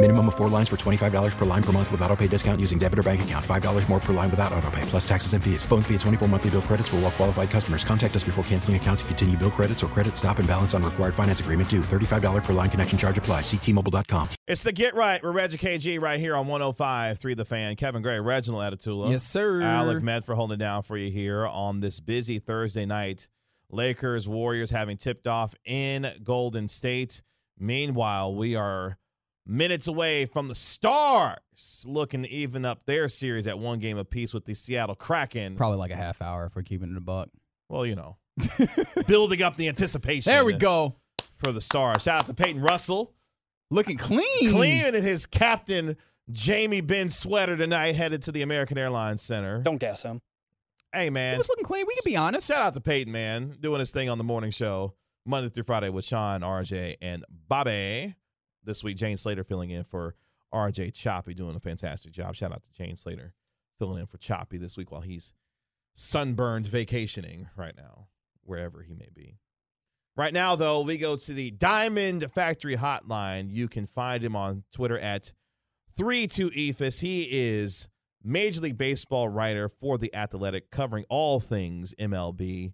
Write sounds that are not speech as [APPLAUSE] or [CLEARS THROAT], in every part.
Minimum of four lines for $25 per line per month with auto pay discount using debit or bank account. $5 more per line without auto pay, plus taxes and fees. Phone fee at 24 monthly bill credits for all well qualified customers. Contact us before canceling account to continue bill credits or credit stop and balance on required finance agreement due. $35 per line connection charge apply. Ctmobile.com. It's the Get Right. We're Reggie KG right here on 105.3 The Fan. Kevin Gray, Reginald Atatula. Yes, sir. Alec Medford holding down for you here on this busy Thursday night. Lakers, Warriors having tipped off in Golden State. Meanwhile, we are minutes away from the Stars looking to even up their series at one game apiece with the Seattle Kraken. Probably like a half hour if we're keeping it a buck. Well, you know, [LAUGHS] building up the anticipation. There we go. For the Stars. Shout out to Peyton Russell. Looking clean. Clean in his captain Jamie Benn sweater tonight, headed to the American Airlines Center. Don't gas him. Hey, man. He was looking clean. We can be honest. Shout out to Peyton, man, doing his thing on the morning show Monday through Friday with Sean, RJ, and Bobby. This week, Jane Slater filling in for RJ Choppy, doing a fantastic job. Shout out to Jane Slater filling in for Choppy this week while he's sunburned vacationing right now, wherever he may be. Right now, though, we go to the Diamond Factory Hotline. You can find him on Twitter at 32EFIS. He is Major League Baseball writer for The Athletic, covering all things MLB.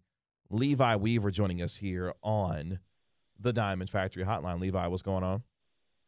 Levi Weaver joining us here on the Diamond Factory Hotline. Levi, what's going on?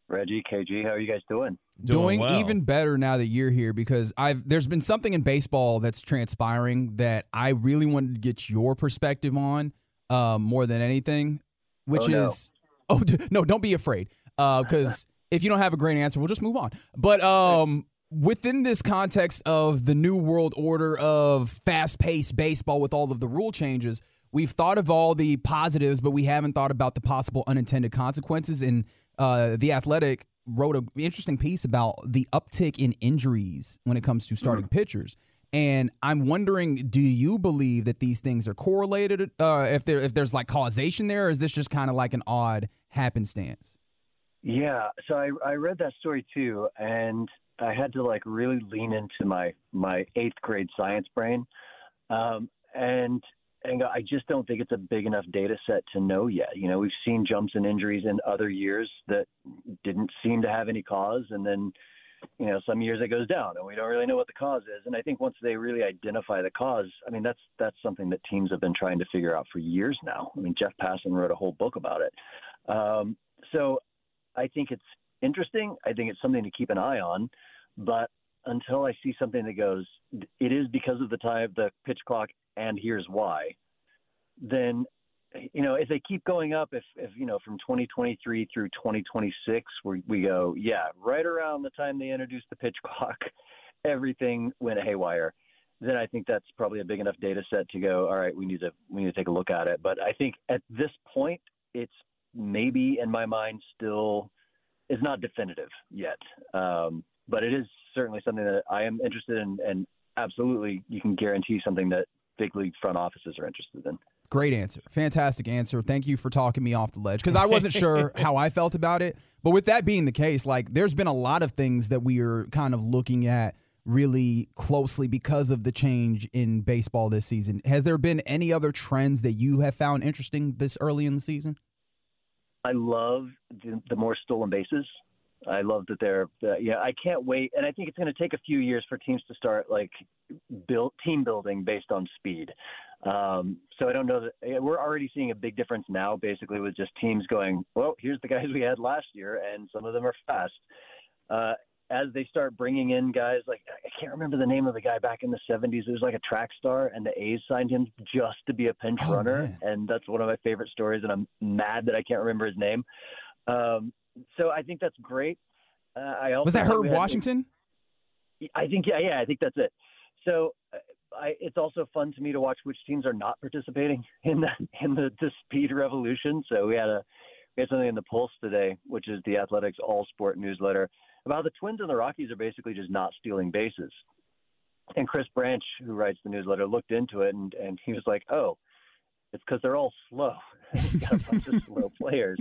Reggie, KG, how are you guys doing? Doing, well. even better now that you're here because I've there's been something in baseball that's transpiring that I really wanted to get your perspective on um, more than anything, which Oh, no. is [LAUGHS] oh no, don't be afraid because [LAUGHS] if you don't have a great answer, we'll just move on. But um, within this context of the new world order of fast-paced baseball with all of the rule changes, we've thought of all the positives, but we haven't thought about the possible unintended consequences. And uh, the Athletic wrote an interesting piece about the uptick in injuries when it comes to starting pitchers. And I'm wondering, do you believe that these things are correlated? Uh, if there if there's like causation there, or is this just kind of like an odd happenstance? Yeah, so I I read that story too, and I had to like really lean into my my eighth grade science brain, um, and and I just don't think it's a big enough data set to know yet. You know, we've seen jumps in injuries in other years that didn't seem to have any cause, and then you know some years it goes down, and we don't really know what the cause is. And I think once they really identify the cause, I mean that's that's something that teams have been trying to figure out for years now. I mean Jeff Passan wrote a whole book about it. Um, so I think it's interesting. I think it's something to keep an eye on, but until I see something that goes, it is because of the time, of the pitch clock, and here's why, then, you know, if they keep going up, if, if you know, from 2023 through 2026, we, we go, yeah, right around the time they introduced the pitch [LAUGHS] clock, everything went haywire. Then I think that's probably a big enough data set to go, all right, we need to we need to take a look at it. But I think at this point, it's maybe in my mind still is not definitive yet. Um, but it is certainly something that I am interested in, and absolutely you can guarantee something that big league front offices are interested in. Great answer. Fantastic answer. Thank you for talking me off the ledge because I wasn't [LAUGHS] sure how I felt about it. But with that being the case, like there's been a lot of things that we are kind of looking at really closely because of the change in baseball this season. Has there been any other trends that you have found interesting this early in the season? I love the, the more stolen bases. I love that they're uh, yeah. I can't wait, and I think it's going to take a few years for teams to start like build team building based on speed. Um, so I don't know that yeah, we're already seeing a big difference now, basically with just teams going, well, here's the guys we had last year, and some of them are fast. Uh, as they start bringing in guys like I can't remember the name of the guy back in the 70s. It was like a track star, and the A's signed him just to be a pinch Oh, runner, man. and that's one of my favorite stories. And I'm mad that I can't remember his name. Um, so I think that's great. Uh, I also Was that Herb Washington? I think yeah, yeah, I think that's it. So uh, I, it's also fun to me to watch which teams are not participating [LAUGHS] in the in the, the speed revolution. So we had a we had something in the Pulse today, which is the Athletics All Sport newsletter, about the Twins and the Rockies are basically just not stealing bases. And Chris Branch, who writes the newsletter, looked into it and and he was like, oh, it's because they're all slow. [LAUGHS] Got a bunch of [LAUGHS] slow players.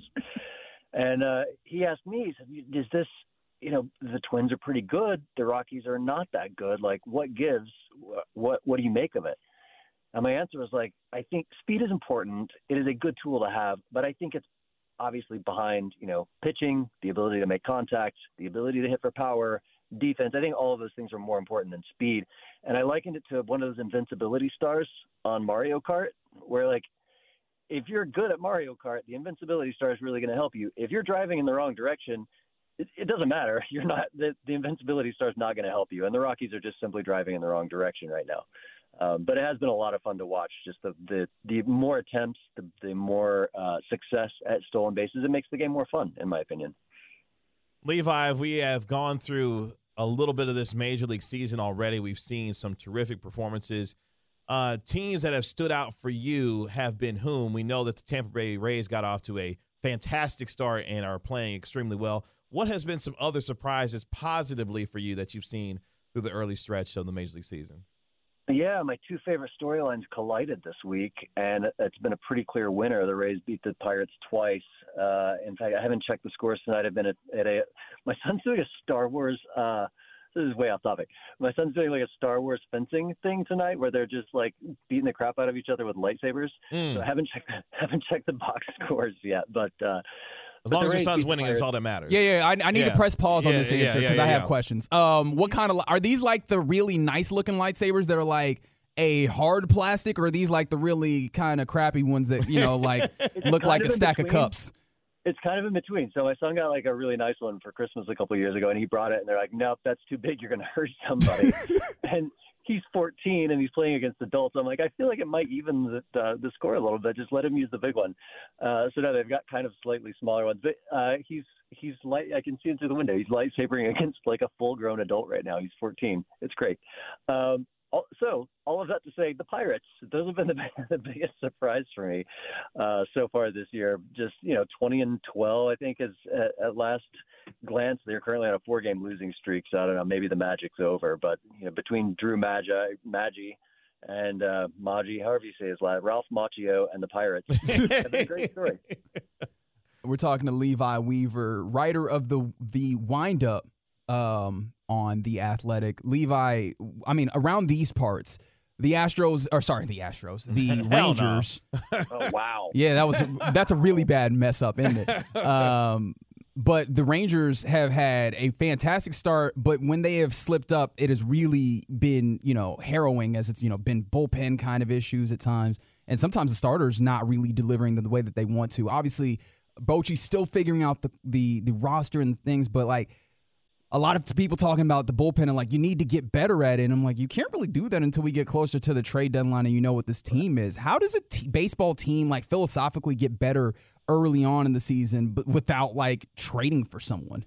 And uh, he asked me, he said, "Is this you know the Twins are pretty good. The Rockies are not that good. Like, what gives? What what do you make of it? And my answer was like, I think speed is important. It is a good tool to have, but I think it's obviously behind you know pitching, the ability to make contact, the ability to hit for power, defense. I think all of those things are more important than speed. And I likened it to one of those invincibility stars on Mario Kart, where like if you're good at Mario Kart, the invincibility star is really going to help you. If you're driving in the wrong direction, it, it doesn't matter. [LAUGHS] You're not the, the invincibility star is not going to help you, and the Rockies are just simply driving in the wrong direction right now. Um, but it has been a lot of fun to watch. Just the the, the more attempts, the, the more uh, success at stolen bases, it makes the game more fun, in my opinion. Levi, we have gone through a little bit of this major league season already. We've seen some terrific performances. Uh, teams that have stood out for you have been whom? We know that the Tampa Bay Rays got off to a fantastic start and are playing extremely well. What has been some other surprises positively for you that you've seen through the early stretch of the major league season? Yeah, my two favorite storylines collided this week, and it's been a pretty clear winner. The Rays beat the Pirates twice. Uh, in fact, I haven't checked the scores tonight. I've been at, at a. My son's doing a Star Wars. Uh, this is way off topic. My son's doing like a Star Wars fencing thing tonight, where they're just like beating the crap out of each other with lightsabers. Mm. So I haven't checked [LAUGHS] haven't checked the box [LAUGHS] scores yet, but. uh As but long as your son's winning, that's Pirates. all that matters. Yeah, yeah. I, I need Yeah. to press pause on this yeah, answer yeah, because yeah, I have yeah. questions. Um, what kind of are these like the really nice looking lightsabers that are like a hard plastic, or are these like the really kind of crappy ones that you know like [LAUGHS] look like a in stack of cups? It's kind of in between. So my son got like a really nice one for Christmas a couple of years ago, and he brought it, and they're like, "Nope, that's too big. You're going [LAUGHS] to hurt somebody." [LAUGHS] and he's 14 and he's playing against adults. I'm like, I feel like it might even the the, the score a little bit. Just let him use the big one. Uh, so now they've got kind of slightly smaller ones, but uh, he's he's light. I can see him through the window. He's lightsabering [LAUGHS] against like a full grown adult right now. He's 14. It's great. Um, so all of that to say, the Pirates. Those have been the, [LAUGHS] the biggest surprise for me uh, so far this year. Just you know, 20 and 12, I think, is at, at last glance. They're currently on a four-game losing streak, so I don't know. Maybe the magic's over, but you know, between Drew Magi, Maggi, and uh, Maggi, however you say his last, Ralph Macchio, and the Pirates, [LAUGHS] have been a great story. We're talking to Levi Weaver, writer of the the wind up um, on the Athletic. Levi, I mean, around these parts, the Astros, or sorry, the Astros, the [LAUGHS] Hell no. Rangers. Oh wow! [LAUGHS] Yeah, that was that's a really bad mess up, isn't it? Um, but the Rangers have had a fantastic start, but when they have slipped up, it has really been you know harrowing as it's you know been bullpen kind of issues at times, and sometimes the starters not really delivering the way that they want to. Obviously, Bochy's still figuring out the the the roster and things, but like a lot of people talking about the bullpen and like you need to get better at it. And I'm like, you can't really do that until we get closer to the trade deadline and you know what this team is. How does a t- baseball team like philosophically get better early on in the season, but without like trading for someone?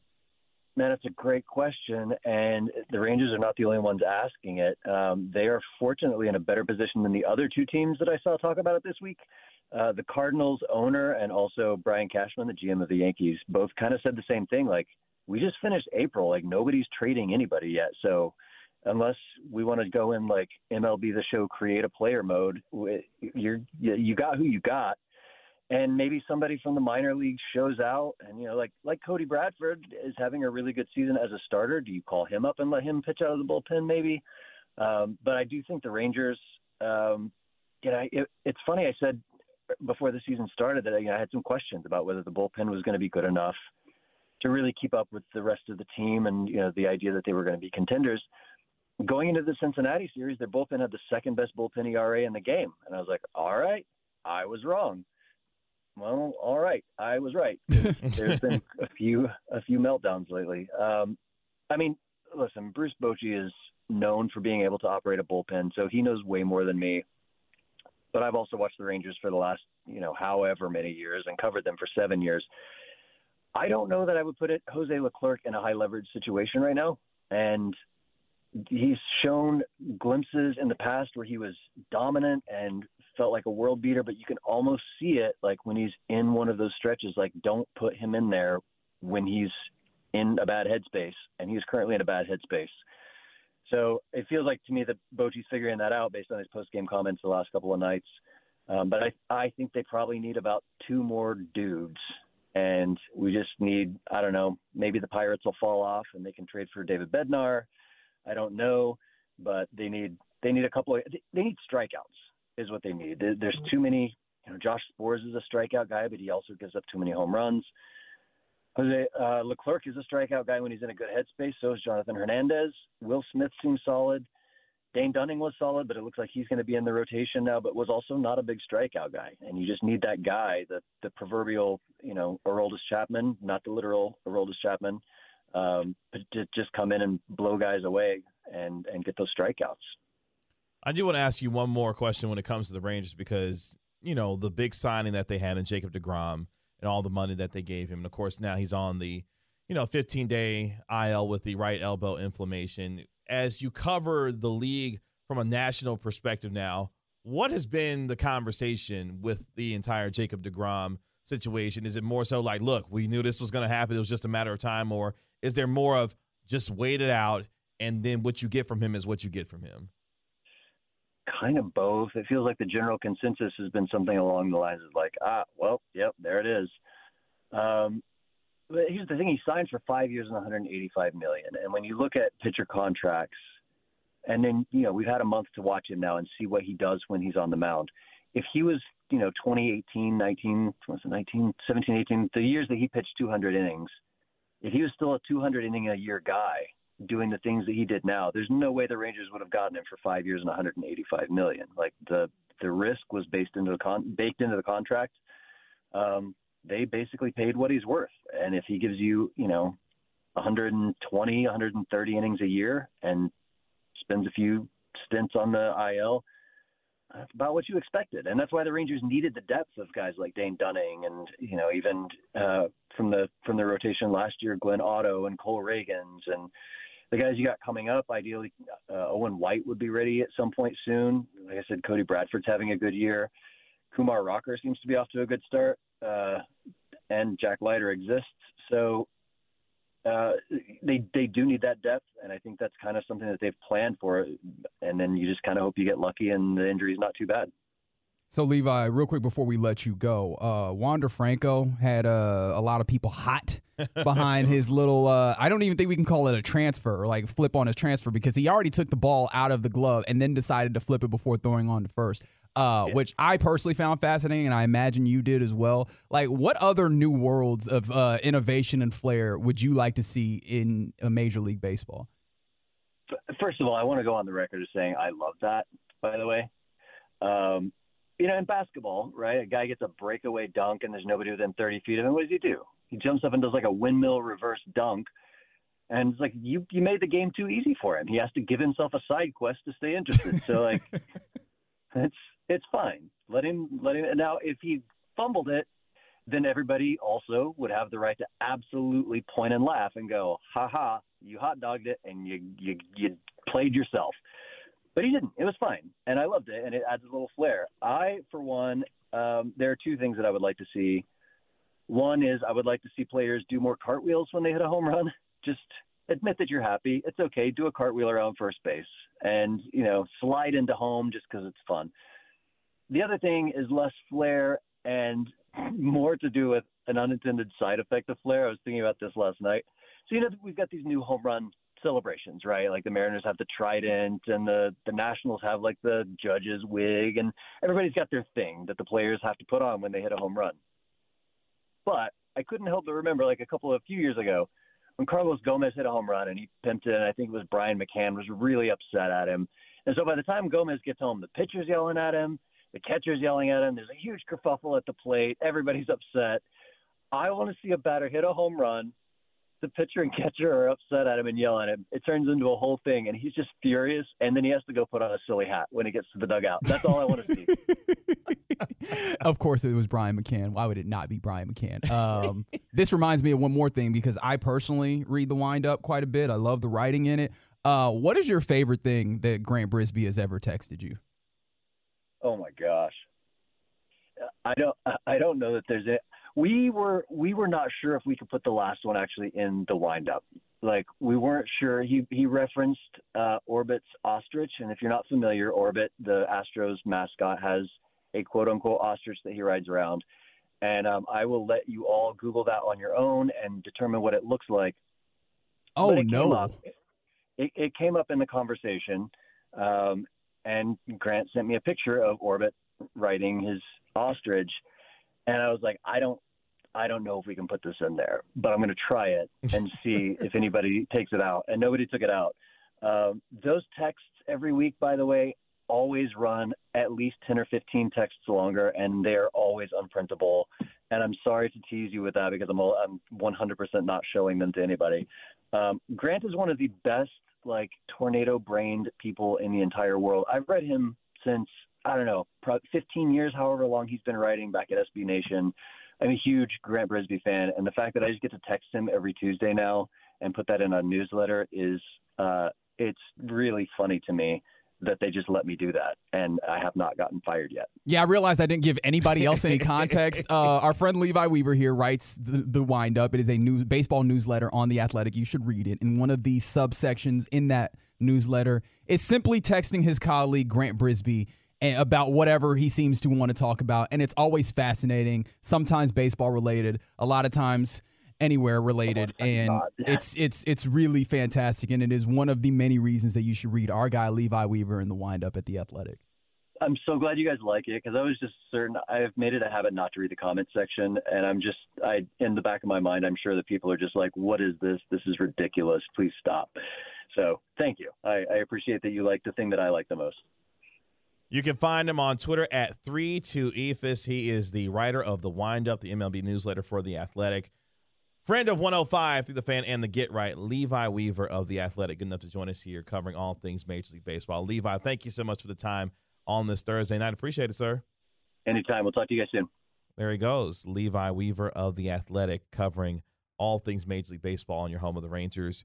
Man, it's a great question, and the Rangers are not the only ones asking it. Um, they are fortunately in a better position than the other two teams that I saw talk about it this week. Uh, the Cardinals owner and also Brian Cashman, the GM of the Yankees, both kind of said the same thing. Like, we just finished April. Like, nobody's trading anybody yet. So, unless we want to go in like MLB the Show, create a player mode, you're you got who you got and maybe somebody from the minor leagues shows out and you know like like Cody Bradford is having a really good season as a starter do you call him up and let him pitch out of the bullpen maybe um, but I do think the Rangers um, you know it, it's funny I said before the season started that you know, I had some questions about whether the bullpen was going to be good enough to really keep up with the rest of the team and you know the idea that they were going to be contenders going into the Cincinnati series their bullpen had the second best bullpen ERA in the game and I was like all right I was wrong well, all right, I was right. [LAUGHS] There's been a few a few meltdowns lately. Um, I mean, listen, Bruce Bochy is known for being able to operate a bullpen, so he knows way more than me. But I've also watched the Rangers for the last, you know, however many years and covered them for seven years. I don't know that I would put it Jose Leclerc in a high leverage situation right now. And he's shown glimpses in the past where he was dominant and felt like a world beater, but you can almost see it like when he's in one of those stretches, like don't put him in there when he's in a bad headspace, and he's currently in a bad headspace. So it feels like to me that Bochy's figuring that out based on his post game comments the last couple of nights. Um, but I I think they probably need about two more dudes, and we just need I don't know maybe the Pirates will fall off and they can trade for David Bednar. I don't know, but they need they need a couple of they need strikeouts is what they need. There's too many. You know, Josh Sborz is a strikeout guy, but he also gives up too many home runs. Jose uh, Leclerc is a strikeout guy when he's in a good headspace. So is Jonathan Hernandez. Will Smith seems solid. Dane Dunning was solid, but it looks like he's going to be in the rotation now, but was also not a big strikeout guy. And you just need that guy, the the proverbial, you know, Aroldis Chapman, not the literal Aroldis Chapman, um, but to just come in and blow guys away and and get those strikeouts. I do want to ask you one more question when it comes to the Rangers because you know the big signing that they had in Jacob Degrom and all the money that they gave him, and of course now he's on the you know 15 day IL with the right elbow inflammation. As you cover the league from a national perspective now, what has been the conversation with the entire Jacob Degrom situation? Is it more so like, look, we knew this was going to happen; it was just a matter of time, or is there more of just wait it out and then what you get from him is what you get from him? kind of both. It feels like the general consensus has been something along the lines of like, ah, well, yep, there it is. Um, but here's the thing: he signed for five years and 185 million. And when you look at pitcher contracts, and then you know we've had a month to watch him now and see what he does when he's on the mound. If he was, you know, 2018, 19, was it 19, 17, 18, the years that he pitched 200 innings, if he was still a 200 inning a year guy, doing the things that he did now, there's no way the Rangers would have gotten him for five years and 185 million. Like the the risk was based into the con- baked into the contract. Um, they basically paid what he's worth, and if he gives you, you know, 120, 130 innings a year and spends a few stints on the IL, that's about what you expected, and that's why the Rangers needed the depth of guys like Dane Dunning, and you know even uh, from the from the rotation last year, Glenn Otto and Cole Ragans, and the guys you got coming up, ideally, uh, Owen White would be ready at some point soon. Like I said, Cody Bradford's having a good year. Kumar Rocker seems to be off to a good start, uh, and Jack Leiter exists. So uh, they they do need that depth, and I think that's kind of something that they've planned for. And then you just kind of hope you get lucky, and the injury's not too bad. So Levi, real quick before we let you go, uh, Wander Franco had uh, a lot of people hot [LAUGHS] behind his little. Uh, I don't even think we can call it a transfer or like flip on his transfer because he already took the ball out of the glove and then decided to flip it before throwing on to first. Uh, yeah. Which I personally found fascinating, and I imagine you did as well. Like, what other new worlds of uh, innovation and flair would you like to see in a Major League Baseball? First of all, I want to go on the record as saying I love that. By the way, um, you know, in basketball, right? A guy gets a breakaway dunk and there's nobody within 30 feet of him. What does he do? He jumps up and does like a windmill reverse dunk. And it's like you you made the game too easy for him. He has to give himself a side quest to stay interested. So like [LAUGHS] it's it's fine. Let him let him and now if he fumbled it, then everybody also would have the right to absolutely point and laugh and go, "Ha ha, you hot dogged it and you you you played yourself." but he didn't. It was fine, and I loved it, and it adds a little flair. I, for one, um, there are two things that I would like to see. One is I would like to see players do more cartwheels when they hit a home run. [LAUGHS] Just admit that you're happy. It's okay. Do a cartwheel around first base, and you know, slide into home just because it's fun. The other thing is less flair and [CLEARS THROAT] more to do with an unintended side effect of flair. I was thinking about this last night. So you know, we've got these new home run celebrations, right? Like the Mariners have the trident and the the Nationals have like the judge's wig and everybody's got their thing that the players have to put on when they hit a home run. But I couldn't help but remember like a couple of few years ago when Carlos Gomez hit a home run and he pimped it and I think it was Brian McCann was really upset at him. And so by the time Gomez gets home, the pitcher's yelling at him, the catcher's yelling at him, there's a huge kerfuffle at the plate, everybody's upset. I want to see a batter hit a home run the pitcher and catcher are upset at him and yell at him. It turns into a whole thing, and he's just furious. And then he has to go put on a silly hat when he gets to the dugout. That's all I want to see. [LAUGHS] of course, it was Brian McCann. Why would it not be Brian McCann? Um, [LAUGHS] this reminds me of one more thing because I personally read the wind up quite a bit. I love the writing in it. Uh, what is your favorite thing that Grant Brisbee has ever texted you? Oh my gosh, I don't. I don't know that there's a we were we were not sure if we could put the last one actually in the windup. Like we weren't sure. He he referenced uh, Orbit's ostrich, and if you're not familiar, Orbit, the Astros mascot, has a quote unquote ostrich that he rides around. And um, I will let you all Google that on your own and determine what it looks like. Oh no! Up, it, it, came up in the conversation, um, and Grant sent me a picture of Orbit riding his ostrich, and I was like, I don't I don't know if we can put this in there, but I'm going to try it [LAUGHS] and see if anybody takes it out. And nobody took it out. Um, those texts every week, by the way, always run at least 10 or 15 texts longer, and they're always unprintable. And I'm sorry to tease you with that because I'm, I'm 100% not showing them to anybody. Um, Grant is one of the best, like, tornado brained people in the entire world. I've read him since, I don't know, 15 years, however long he's been writing back at SB Nation. I'm a huge Grant Brisbee fan, and the fact that I just get to text him every Tuesday now and put that in a newsletter is uh, it's really funny to me that they just let me do that, and I have not gotten fired yet. Yeah, I realized I didn't give anybody else any [LAUGHS] context. Uh, our friend Levi Weaver here writes the, the wind up. It is a news baseball newsletter on the Athletic. You should read it. And one of the subsections in that newsletter is simply texting his colleague Grant Brisbee about whatever he seems to want to talk about. And it's always fascinating, sometimes baseball related, a lot of times anywhere oh related oh and it's it's it's really fantastic and it is one of the many reasons that you should read our guy Levi Weaver in the wind up at the Athletic. I'm so glad you guys like it because I was just certain I've made it a habit not to read the comment section and I'm just I in the back of my mind I'm sure that people are just like what is this this is ridiculous please stop so thank you I, I appreciate that you like the thing that I like the most. You can find him on Twitter at 32ephus. He is the writer of the Wind Up, the MLB newsletter for The Athletic. Friend of 105 through the fan and the Get Right, Levi Weaver of The Athletic. Good enough to join us here covering all things Major League Baseball. Levi, thank you so much for the time on this Thursday night. Appreciate it, sir. Anytime. We'll talk to you guys soon. There he goes. Levi Weaver of The Athletic covering all things Major League Baseball on your home of the Rangers.